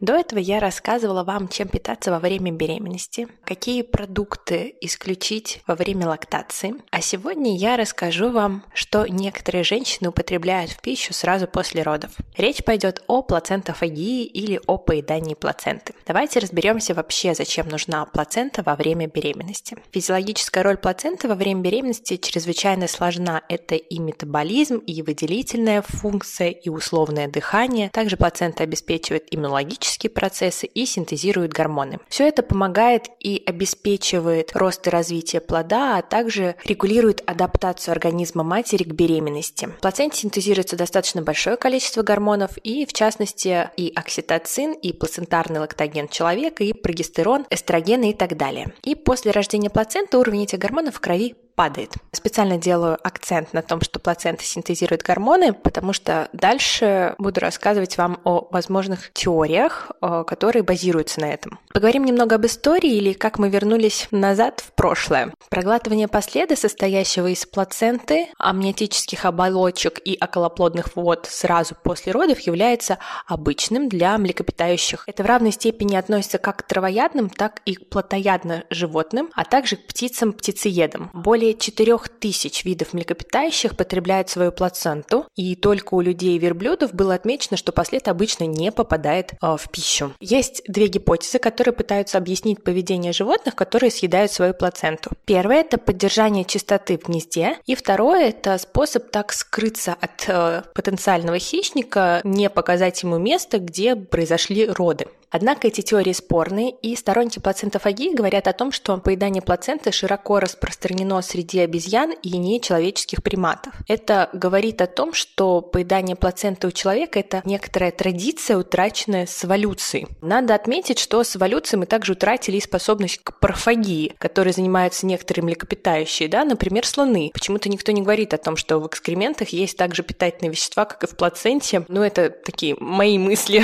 До этого я рассказывала вам, чем питаться во время беременности, какие продукты исключить во время лактации. А сегодня я расскажу вам, что некоторые женщины употребляют в пищу сразу после родов. Речь пойдет о плацентофагии или о поедании плаценты. Давайте разберемся вообще, зачем нужна плацента во время беременности. Физиологическая роль плаценты во время беременности чрезвычайно сложна. Это и метаболизм, и выделительная функция, и условное дыхание. Также плацента обеспечивает иммунологические биологические процессы и синтезирует гормоны. Все это помогает и обеспечивает рост и развитие плода, а также регулирует адаптацию организма матери к беременности. В плаценте синтезируется достаточно большое количество гормонов, и в частности и окситоцин, и плацентарный лактоген человека, и прогестерон, эстрогены и так далее. И после рождения плаценты уровень этих гормонов в крови падает. Специально делаю акцент на том, что плацента синтезирует гормоны, потому что дальше буду рассказывать вам о возможных теориях, э, которые базируются на этом. Поговорим немного об истории или как мы вернулись назад в прошлое. Проглатывание последа, состоящего из плаценты, амниотических оболочек и околоплодных вод сразу после родов, является обычным для млекопитающих. Это в равной степени относится как к травоядным, так и к плотоядным животным, а также к птицам-птицеедам. Более более 4000 видов млекопитающих потребляют свою плаценту, и только у людей и верблюдов было отмечено, что послед обычно не попадает э, в пищу. Есть две гипотезы, которые пытаются объяснить поведение животных, которые съедают свою плаценту. Первое – это поддержание чистоты в гнезде, и второе – это способ так скрыться от э, потенциального хищника, не показать ему место, где произошли роды. Однако эти теории спорные, и сторонники плацентофагии говорят о том, что поедание плаценты широко распространено среди обезьян и нечеловеческих приматов. Это говорит о том, что поедание плаценты у человека – это некоторая традиция, утраченная с эволюцией. Надо отметить, что с эволюцией мы также утратили и способность к парфагии, которой занимаются некоторые млекопитающие, да, например, слоны. Почему-то никто не говорит о том, что в экскрементах есть также питательные вещества, как и в плаценте. Ну, это такие мои мысли.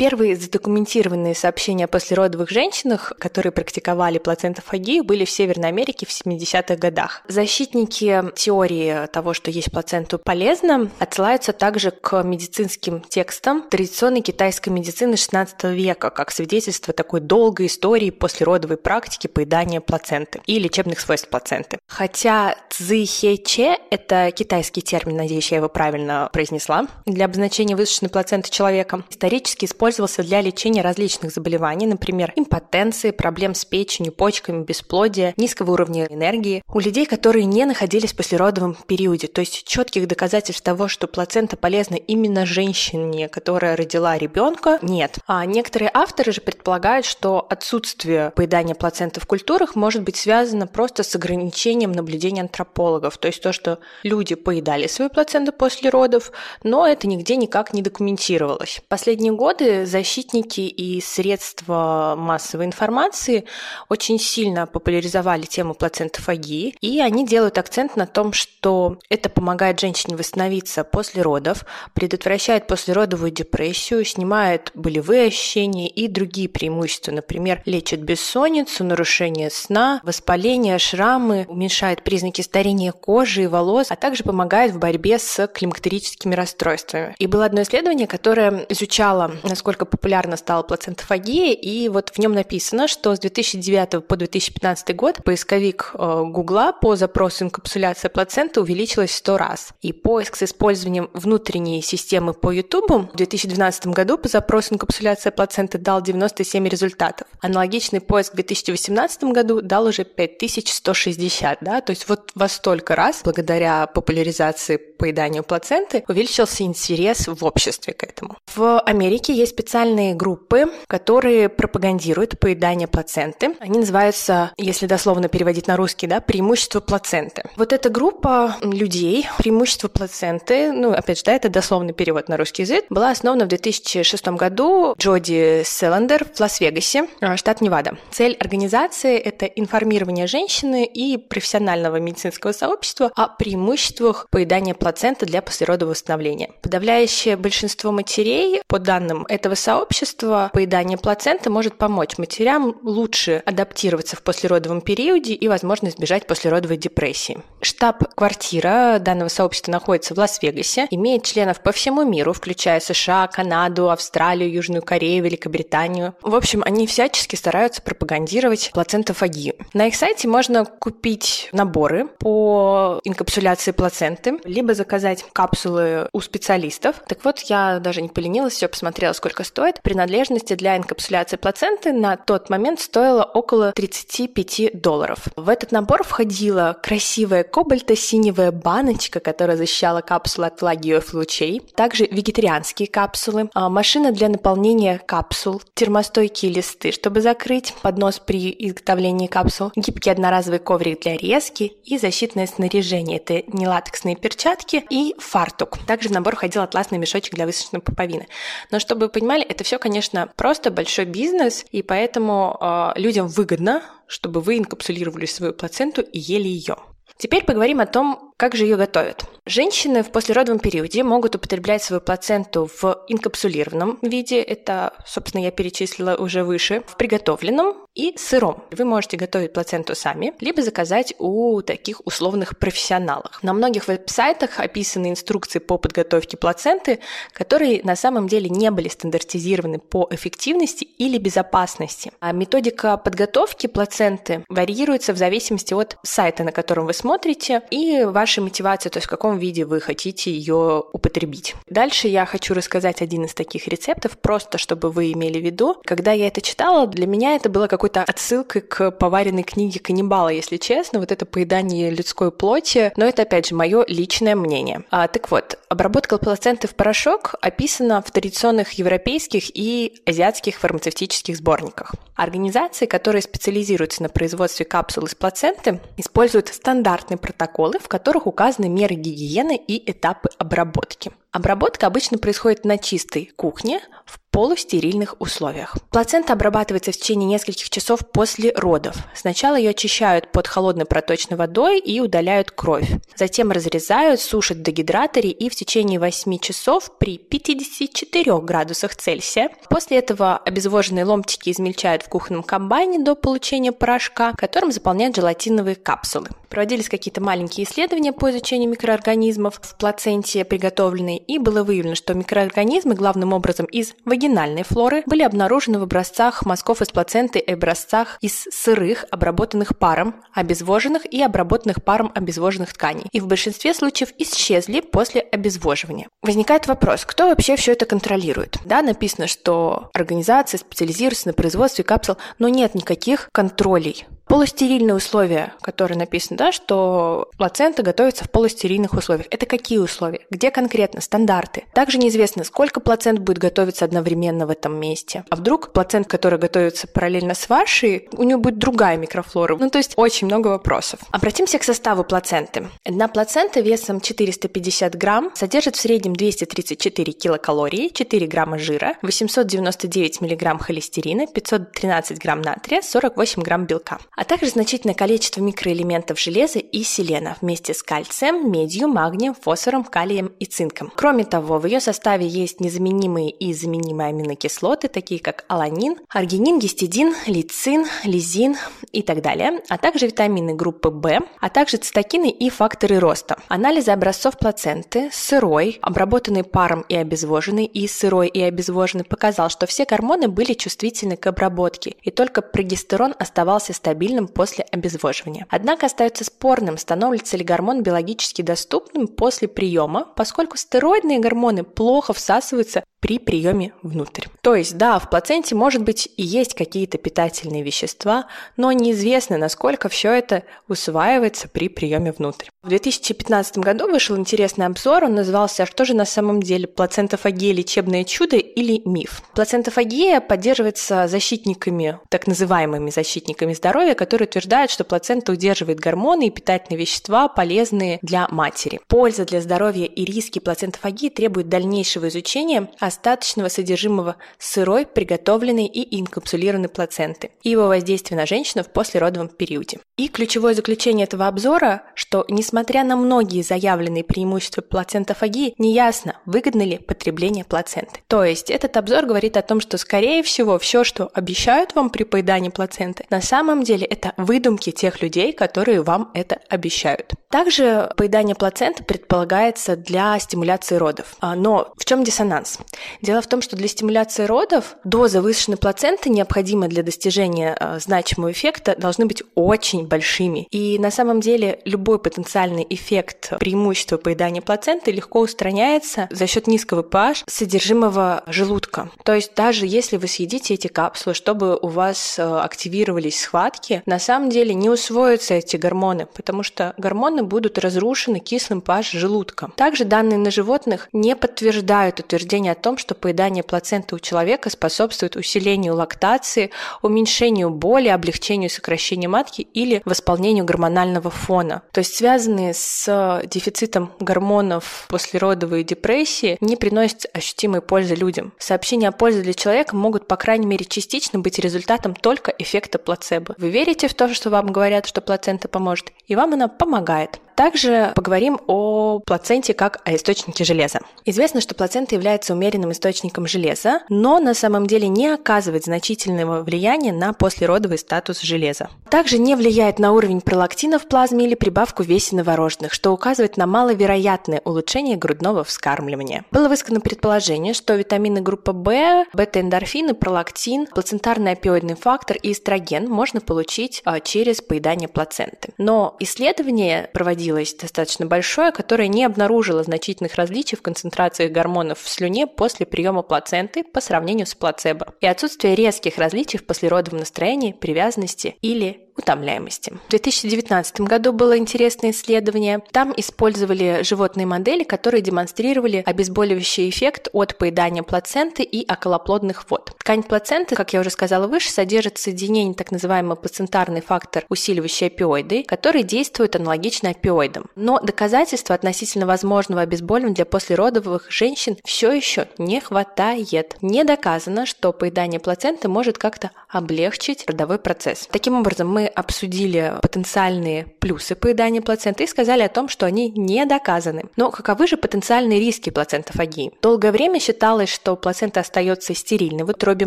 Первые задокументированные сообщения о послеродовых женщинах, которые практиковали плацентофагию, были в Северной Америке в 70-х годах. Защитники теории того, что есть плаценту полезно, отсылаются также к медицинским текстам традиционной китайской медицины XVI века, как свидетельство такой долгой истории послеродовой практики поедания плаценты и лечебных свойств плаценты. Хотя цзихече – это китайский термин, надеюсь, я его правильно произнесла, для обозначения высушенной плаценты человека, исторически используется использовался для лечения различных заболеваний, например, импотенции, проблем с печенью, почками, бесплодия, низкого уровня энергии, у людей, которые не находились в послеродовом периоде. То есть четких доказательств того, что плацента полезна именно женщине, которая родила ребенка, нет. А некоторые авторы же предполагают, что отсутствие поедания плаценты в культурах может быть связано просто с ограничением наблюдения антропологов. То есть то, что люди поедали свою плаценту после родов, но это нигде никак не документировалось. Последние годы защитники и средства массовой информации очень сильно популяризовали тему плацентофагии, и они делают акцент на том, что это помогает женщине восстановиться после родов, предотвращает послеродовую депрессию, снимает болевые ощущения и другие преимущества. Например, лечит бессонницу, нарушение сна, воспаление, шрамы, уменьшает признаки старения кожи и волос, а также помогает в борьбе с климактерическими расстройствами. И было одно исследование, которое изучало, насколько насколько популярна стала плацентофагия, и вот в нем написано, что с 2009 по 2015 год поисковик э, Гугла по запросу инкапсуляция плаценты увеличилась в 100 раз. И поиск с использованием внутренней системы по YouTube в 2012 году по запросу инкапсуляция плаценты дал 97 результатов. Аналогичный поиск в 2018 году дал уже 5160, да, то есть вот во столько раз, благодаря популяризации поедания плаценты, увеличился интерес в обществе к этому. В Америке есть специальные группы, которые пропагандируют поедание плаценты. Они называются, если дословно переводить на русский, да, преимущество плаценты. Вот эта группа людей, преимущество плаценты, ну, опять же, да, это дословный перевод на русский язык, была основана в 2006 году Джоди Селлендер в Лас-Вегасе, а, штат Невада. Цель организации – это информирование женщины и профессионального медицинского сообщества о преимуществах поедания плаценты для послеродового восстановления. Подавляющее большинство матерей, по данным этого сообщества поедание плаценты может помочь матерям лучше адаптироваться в послеродовом периоде и, возможно, избежать послеродовой депрессии. Штаб-квартира данного сообщества находится в Лас-Вегасе, имеет членов по всему миру, включая США, Канаду, Австралию, Южную Корею, Великобританию. В общем, они всячески стараются пропагандировать плацентофагию. На их сайте можно купить наборы по инкапсуляции плаценты, либо заказать капсулы у специалистов. Так вот, я даже не поленилась, все посмотрела, сколько стоит. Принадлежности для инкапсуляции плаценты на тот момент стоило около 35 долларов. В этот набор входила красивая кобальто-синевая баночка, которая защищала капсулу от влаги и лучей, также вегетарианские капсулы, а, машина для наполнения капсул, термостойкие листы, чтобы закрыть поднос при изготовлении капсул, гибкий одноразовый коврик для резки и защитное снаряжение. Это не латексные перчатки и фартук. Также в набор входил атласный мешочек для высушенной пуповины. Но чтобы понимали, это все, конечно, просто большой бизнес, и поэтому э, людям выгодно, чтобы вы инкапсулировали свою плаценту и ели ее. Теперь поговорим о том, как же ее готовят. Женщины в послеродовом периоде могут употреблять свою плаценту в инкапсулированном виде, это, собственно, я перечислила уже выше, в приготовленном и сыром. Вы можете готовить плаценту сами, либо заказать у таких условных профессионалов. На многих веб-сайтах описаны инструкции по подготовке плаценты, которые на самом деле не были стандартизированы по эффективности или безопасности. А методика подготовки плаценты варьируется в зависимости от сайта, на котором вы смотрите, и вашей мотивации, то есть в каком виде вы хотите ее употребить. Дальше я хочу рассказать один из таких рецептов, просто чтобы вы имели в виду. Когда я это читала, для меня это было какой-то отсылкой к поваренной книге каннибала, если честно, вот это поедание людской плоти, но это, опять же, мое личное мнение. А, так вот, обработка плаценты в порошок описана в традиционных европейских и азиатских фармацевтических сборниках. Организации, которые специализируются на производстве капсул из плаценты, используют стандартные протоколы, в которых указаны меры гигиены и этапы обработки. Обработка обычно происходит на чистой кухне в полустерильных условиях. Плацента обрабатывается в течение нескольких часов после родов. Сначала ее очищают под холодной проточной водой и удаляют кровь. Затем разрезают, сушат в дегидраторе и в течение 8 часов при 54 градусах Цельсия. После этого обезвоженные ломтики измельчают в кухонном комбайне до получения порошка, которым заполняют желатиновые капсулы. Проводились какие-то маленькие исследования по изучению микроорганизмов в плаценте приготовленной, и было выявлено, что микроорганизмы главным образом из вагинальной флоры были обнаружены в образцах мазков из плаценты и образцах из сырых, обработанных паром, обезвоженных и обработанных паром обезвоженных тканей. И в большинстве случаев исчезли после обезвоживания. Возникает вопрос, кто вообще все это контролирует? Да, написано, что организация специализируется на производстве капсул, но нет никаких контролей Полустерильные условия, которые написаны, да, что плацента готовится в полустерильных условиях. Это какие условия? Где конкретно? Стандарты. Также неизвестно, сколько плацент будет готовиться одновременно в этом месте. А вдруг плацент, который готовится параллельно с вашей, у него будет другая микрофлора. Ну, то есть очень много вопросов. Обратимся к составу плаценты. Одна плацента весом 450 грамм содержит в среднем 234 килокалории, 4 грамма жира, 899 миллиграмм холестерина, 513 грамм натрия, 48 грамм белка а также значительное количество микроэлементов железа и селена вместе с кальцием, медью, магнием, фосфором, калием и цинком. Кроме того, в ее составе есть незаменимые и заменимые аминокислоты, такие как аланин, аргинин, гистидин, лицин, лизин и так далее, а также витамины группы В, а также цитокины и факторы роста. Анализы образцов плаценты сырой, обработанный паром и обезвоженный, и сырой и обезвоженный показал, что все гормоны были чувствительны к обработке, и только прогестерон оставался стабильным стабильным после обезвоживания. Однако остается спорным, становится ли гормон биологически доступным после приема, поскольку стероидные гормоны плохо всасываются при приеме внутрь. То есть, да, в плаценте может быть и есть какие-то питательные вещества, но неизвестно, насколько все это усваивается при приеме внутрь. В 2015 году вышел интересный обзор, он назывался «Что же на самом деле плацентофагия – лечебное чудо или миф?». Плацентофагия поддерживается защитниками, так называемыми защитниками здоровья, которые утверждают, что плацента удерживает гормоны и питательные вещества, полезные для матери. Польза для здоровья и риски плацентофагии требуют дальнейшего изучения остаточного содержимого сырой, приготовленной и инкапсулированной плаценты и его воздействия на женщину в послеродовом периоде. И ключевое заключение этого обзора, что несмотря на многие заявленные преимущества плацентофагии, неясно, выгодно ли потребление плаценты. То есть этот обзор говорит о том, что скорее всего все, что обещают вам при поедании плаценты, на самом деле это выдумки тех людей, которые вам это обещают. Также поедание плаценты предполагается для стимуляции родов. А, но в чем диссонанс? Дело в том, что для стимуляции родов доза высшей плаценты, необходимая для достижения а, значимого эффекта, должны быть очень большими. И на самом деле любой потенциальный эффект преимущества поедания плаценты легко устраняется за счет низкого pH содержимого желудка. То есть даже если вы съедите эти капсулы, чтобы у вас а, активировались схватки, на самом деле не усвоятся эти гормоны, потому что гормоны будут разрушены кислым pH желудка. Также данные на животных не подтверждают утверждение о том, что поедание плаценты у человека способствует усилению лактации, уменьшению боли, облегчению сокращения матки или восполнению гормонального фона. То есть связанные с дефицитом гормонов послеродовые депрессии не приносят ощутимой пользы людям. Сообщения о пользе для человека могут, по крайней мере, частично быть результатом только эффекта плацебо. Вы верите в то, что вам говорят, что плацента поможет, и вам она помогает. Также поговорим о плаценте как о источнике железа. Известно, что плацента является умеренным источником железа, но на самом деле не оказывает значительного влияния на послеродовый статус железа. Также не влияет на уровень пролактина в плазме или прибавку весе новорожденных, что указывает на маловероятное улучшение грудного вскармливания. Было высказано предположение, что витамины группы В, бета-эндорфины, пролактин, плацентарный опиоидный фактор и эстроген можно получить а, через поедание плаценты. Но исследование проводилось проводилось достаточно большое, которое не обнаружило значительных различий в концентрациях гормонов в слюне после приема плаценты по сравнению с плацебо. И отсутствие резких различий в послеродовом настроении, привязанности или утомляемости. В 2019 году было интересное исследование. Там использовали животные модели, которые демонстрировали обезболивающий эффект от поедания плаценты и околоплодных вод. Ткань плаценты, как я уже сказала выше, содержит соединение так называемый плацентарный фактор, усиливающий опиоиды, которые действуют аналогично опиоидам. Но доказательства относительно возможного обезболивания для послеродовых женщин все еще не хватает. Не доказано, что поедание плаценты может как-то облегчить родовой процесс. Таким образом, мы обсудили потенциальные плюсы поедания плаценты и сказали о том, что они не доказаны. Но каковы же потенциальные риски плацентофагии? Долгое время считалось, что плацента остается стерильной в утробе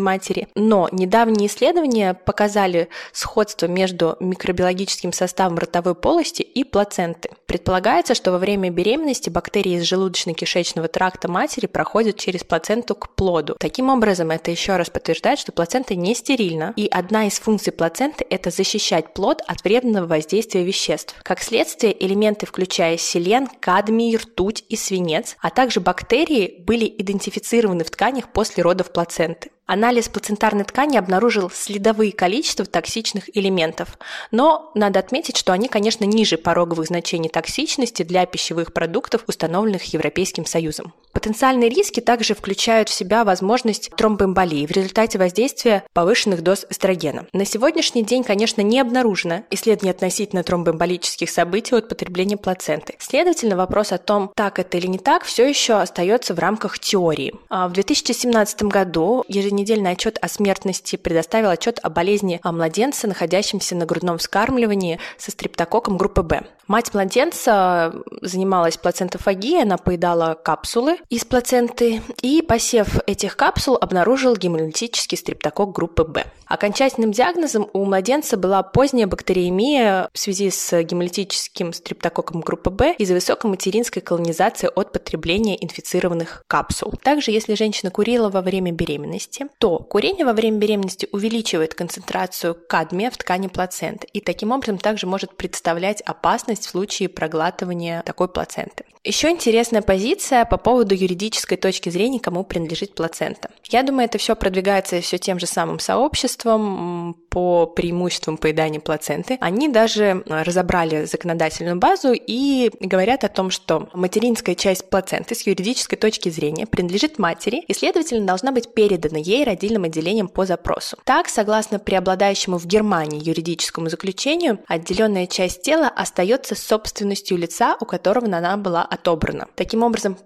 матери, но недавние исследования показали сходство между микробиологическим составом ротовой полости и плаценты. Предполагается, что во время беременности бактерии из желудочно-кишечного тракта матери проходят через плаценту к плоду. Таким образом, это еще раз подтверждает, что плацента не стерильна, и одна из функций плаценты – это защищать защищать плод от вредного воздействия веществ. Как следствие, элементы, включая селен, кадмий, ртуть и свинец, а также бактерии, были идентифицированы в тканях после родов плаценты. Анализ плацентарной ткани обнаружил следовые количества токсичных элементов, но надо отметить, что они, конечно, ниже пороговых значений токсичности для пищевых продуктов, установленных Европейским Союзом. Потенциальные риски также включают в себя возможность тромбоэмболии в результате воздействия повышенных доз эстрогена. На сегодняшний день, конечно, не обнаружено исследований относительно тромбоэмболических событий от потребления плаценты. Следовательно, вопрос о том, так это или не так, все еще остается в рамках теории. А в 2017 году еженедельный отчет о смертности предоставил отчет о болезни младенца, находящемся на грудном вскармливании со стрептококком группы Б. Мать младенца занималась плацентофагией, она поедала капсулы из плаценты и, посев этих капсул, обнаружил гемолитический стрептокок группы Б. Окончательным диагнозом у младенца была поздняя бактериемия в связи с гемолитическим стрептококком группы Б из-за высокой материнской колонизации от потребления инфицированных капсул. Также, если женщина курила во время беременности, то курение во время беременности увеличивает концентрацию кадмия в ткани плаценты и таким образом также может представлять опасность в случае проглатывания такой плаценты. Еще интересная позиция по поводу юридической точки зрения, кому принадлежит плацента. Я думаю, это все продвигается все тем же самым сообществом по преимуществам поедания плаценты. Они даже разобрали законодательную базу и говорят о том, что материнская часть плаценты с юридической точки зрения принадлежит матери и, следовательно, должна быть передана ей родильным отделением по запросу. Так, согласно преобладающему в Германии юридическому заключению, отделенная часть тела остается собственностью лица, у которого она была отобрана. Таким образом,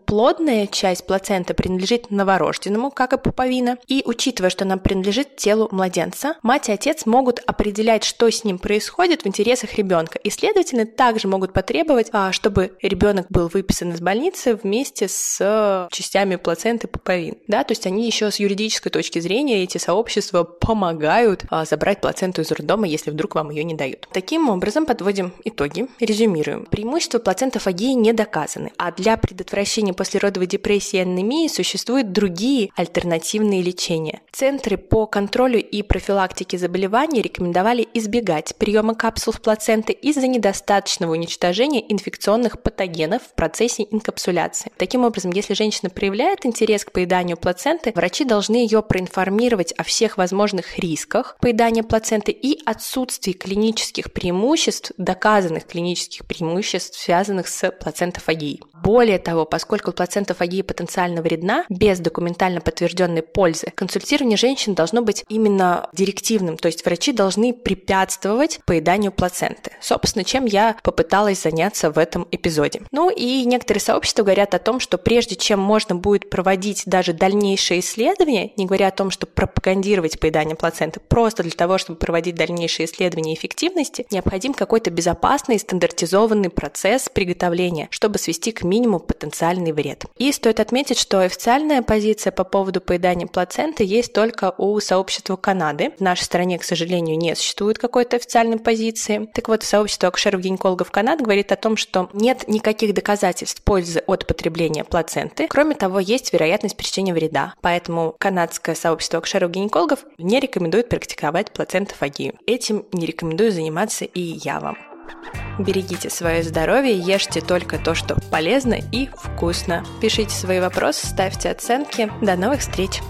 плодная часть плаценты принадлежит новорожденному, как и пуповина, и учитывая, что она принадлежит телу младенца, мать и отец могут определять, что с ним происходит в интересах ребенка, и, следовательно, также могут потребовать, а, чтобы ребенок был выписан из больницы вместе с частями плаценты пуповин. Да, то есть они еще с юридической точки зрения, эти сообщества помогают а, забрать плаценту из роддома, если вдруг вам ее не дают. Таким образом, подводим итоги, резюмируем. Преимущества плацентофагии не доказаны, а для предотвращения послеродовой депрессии и анемии существуют другие альтернативные лечения. Центры по контролю и профилактике заболеваний рекомендовали избегать приема капсул с плаценты из-за недостаточного уничтожения инфекционных патогенов в процессе инкапсуляции. Таким образом, если женщина проявляет интерес к поеданию плаценты, врачи должны ее проинформировать о всех возможных рисках поедания плаценты и отсутствии клинических преимуществ, доказанных клинических преимуществ, связанных с плацентофагией. Более того, поскольку плацентофагия потенциально вредна, без документально подтвержденной пользы, консультирование женщин должно быть именно директивным, то есть врачи должны препятствовать поеданию плаценты. Собственно, чем я попыталась заняться в этом эпизоде. Ну и некоторые сообщества говорят о том, что прежде чем можно будет проводить даже дальнейшие исследования, не говоря о том, что пропагандировать поедание плаценты, просто для того, чтобы проводить дальнейшие исследования эффективности, необходим какой-то безопасный стандартизованный процесс приготовления, чтобы свести к минимуму потенциальный вред. И стоит отметить, что официальная позиция по поводу поедания плаценты есть только у сообщества Канады. В нашей стране, к сожалению, не существует какой-то официальной позиции. Так вот, сообщество акушеров-гинекологов Канады говорит о том, что нет никаких доказательств пользы от потребления плаценты. Кроме того, есть вероятность причинения вреда. Поэтому канадское сообщество акушеров-гинекологов не рекомендует практиковать плацентофагию. Этим не рекомендую заниматься и я вам. Берегите свое здоровье, ешьте только то, что полезно и вкусно. Пишите свои вопросы, ставьте оценки. До новых встреч!